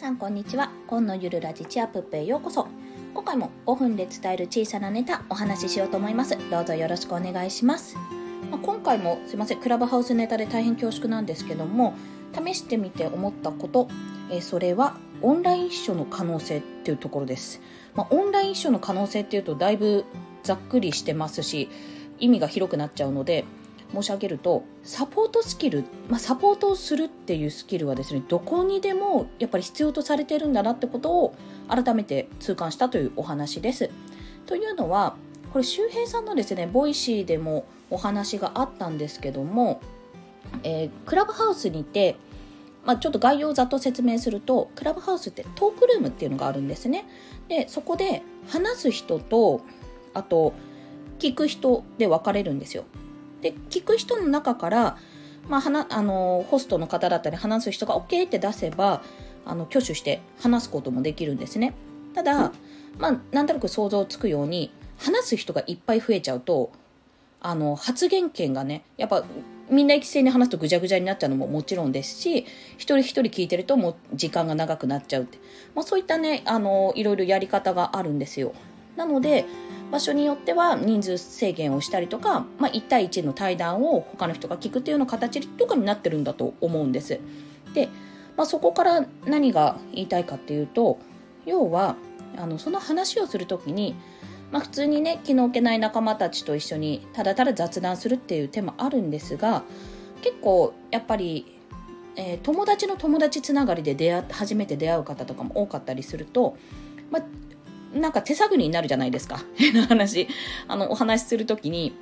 さんこんにちは。今のゆるラジチアップへようこそ今回も5分で伝える小さなネタお話ししようと思います。どうぞよろしくお願いします。まあ、今回もすいません。クラブハウスネタで大変恐縮なんですけども試してみて思ったこと、え、それはオンライン秘書の可能性っていうところです、まあ、オンライン秘書の可能性っていうとだいぶざっくりしてますし意味が広くなっちゃうので申し上げるとサポートスキル、まあ、サポートをするっていうスキルはですねどこにでもやっぱり必要とされているんだなってことを改めて痛感したというお話です。というのはこれ周平さんのですね Voicy でもお話があったんですけども、えー、クラブハウスにてまあ、ちょっと概要をざっと説明するとクラブハウスってトークルームっていうのがあるんですねでそこで話す人とあと聞く人で分かれるんですよで聞く人の中から、まあ、はなあのホストの方だったり話す人が OK って出せばあの挙手して話すこともできるんですね。ただ、まあ、なんとなく想像つくように話す人がいっぱい増えちゃうとあの発言権がねやっぱみんな一斉に話すとぐちゃぐちゃになっちゃうのももちろんですし一人一人聞いてるともう時間が長くなっちゃうって、まあ、そういったねあのいろいろやり方があるんですよ。なので場所によっては人数制限をしたりとか、まあ、1対1の対談を他の人が聞くっていうような形とかになってるんだと思うんです。で、まあ、そこから何が言いたいかっていうと要はあのその話をする時に、まあ、普通にね気の置けない仲間たちと一緒にただただ雑談するっていう手もあるんですが結構やっぱり、えー、友達の友達つながりで出会初めて出会う方とかも多かったりすると、まあ、なんか手探りになるじゃないですか。変な話。あの、お話しするときに、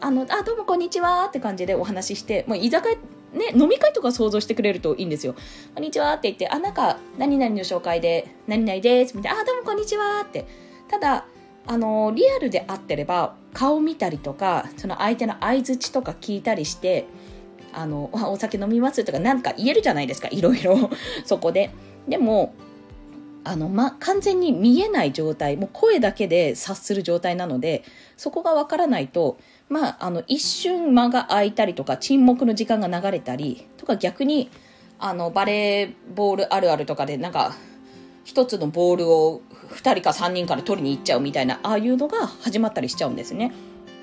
あの、あ、どうもこんにちはって感じでお話しして、もう居酒屋、ね、飲み会とか想像してくれるといいんですよ。こんにちはって言って、あ、なんか、何々の紹介で、何々ですみたいな、あ、どうもこんにちはって。ただ、あの、リアルであってれば、顔見たりとか、その相手の相づちとか聞いたりして、あの、お酒飲みますとかなんか言えるじゃないですか、いろいろ、そこで。でも、あの、ま、完全に見えない状態、もう声だけで察する状態なので、そこがわからないと、まあ、あの、一瞬間が空いたりとか、沈黙の時間が流れたり、とか逆に、あの、バレーボールあるあるとかで、なんか、一つのボールを2人か3人から取りに行っちゃうみたいな、ああいうのが始まったりしちゃうんですね。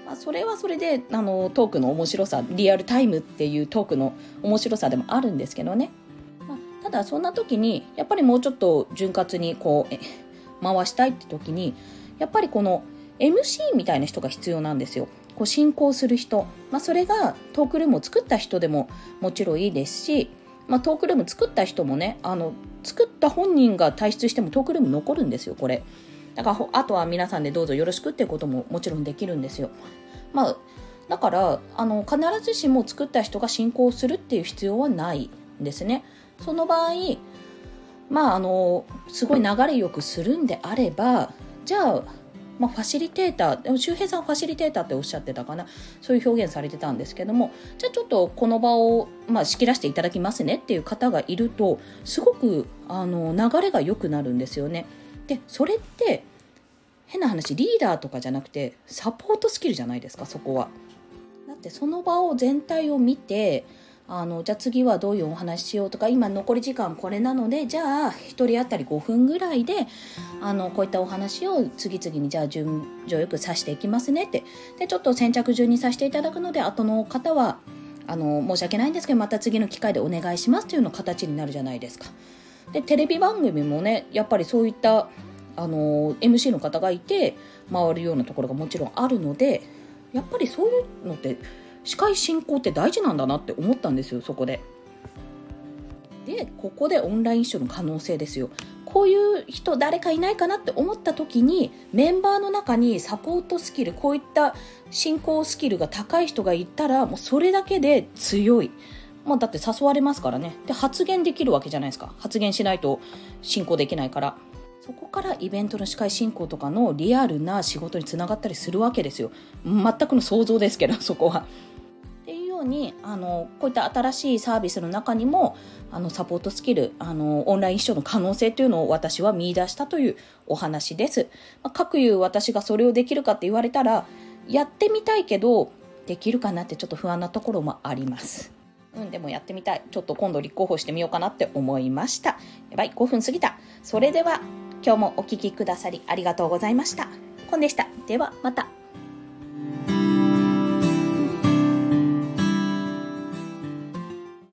ま、それはそれで、あの、トークの面白さ、リアルタイムっていうトークの面白さでもあるんですけどね。ただそんな時にやっぱりもうちょっと潤滑にこう回したいって時にやっぱりこの MC みたいな人が必要なんですよ。こう進行する人、まあ、それがトークルームを作った人でももちろんいいですし、まあ、トークルーム作った人もねあの作った本人が退出してもトークルーム残るんですよこれ。だからあとは皆さんでどうぞよろしくっていうことももちろんできるんですよ。まあだからあの必ずしも作った人が進行するっていう必要はない。ですねその場合まああのすごい流れよくするんであればじゃあまあ、ファシリテーター周平さんファシリテーターっておっしゃってたかな？そういう表現されてたんですけどもじゃあちょっとこの場を、まあ、仕切らせていただきますねっていう方がいるとすごくあの流れが良くなるんですよね。でそれって変な話リーダーとかじゃなくてサポートスキルじゃないですかそこは。だってその場を全体を見てあのじゃあ次はどういうお話しようとか今残り時間これなのでじゃあ1人当たり5分ぐらいであのこういったお話を次々にじゃあ順序よくさしていきますねってでちょっと先着順にさせていただくので後の方はあの申し訳ないんですけどまた次の機会でお願いしますというような形になるじゃないですか。でテレビ番組もねやっぱりそういったあの MC の方がいて回るようなところがもちろんあるのでやっぱりそういうのって司会進行って大事なんだなって思ったんですよそこで。でここでオンライン秘書の可能性ですよ。こういう人誰かいないかなって思った時にメンバーの中にサポートスキルこういった進行スキルが高い人がいたらもうそれだけで強い。まあ、だって誘われますからね。で発言できるわけじゃないですか。発言しないと進行できないから。そこからイベントの司会進行とかのリアルな仕事につながったりするわけですよ。全くの想像ですけどそこは。うにあのこういった新しいサービスの中にもあのサポートスキルあのオンライン秘書の可能性というのを私は見出したというお話です。まあ、各いう私がそれをできるかって言われたらやってみたいけどできるかなってちょっと不安なところもあります。うん、でもやってみたい。ちょっと今度立候補してみようかなって思いました。やばい、5分過ぎた。それでは、今日もお聴きくださりありがとうございました。コンでした。では、また。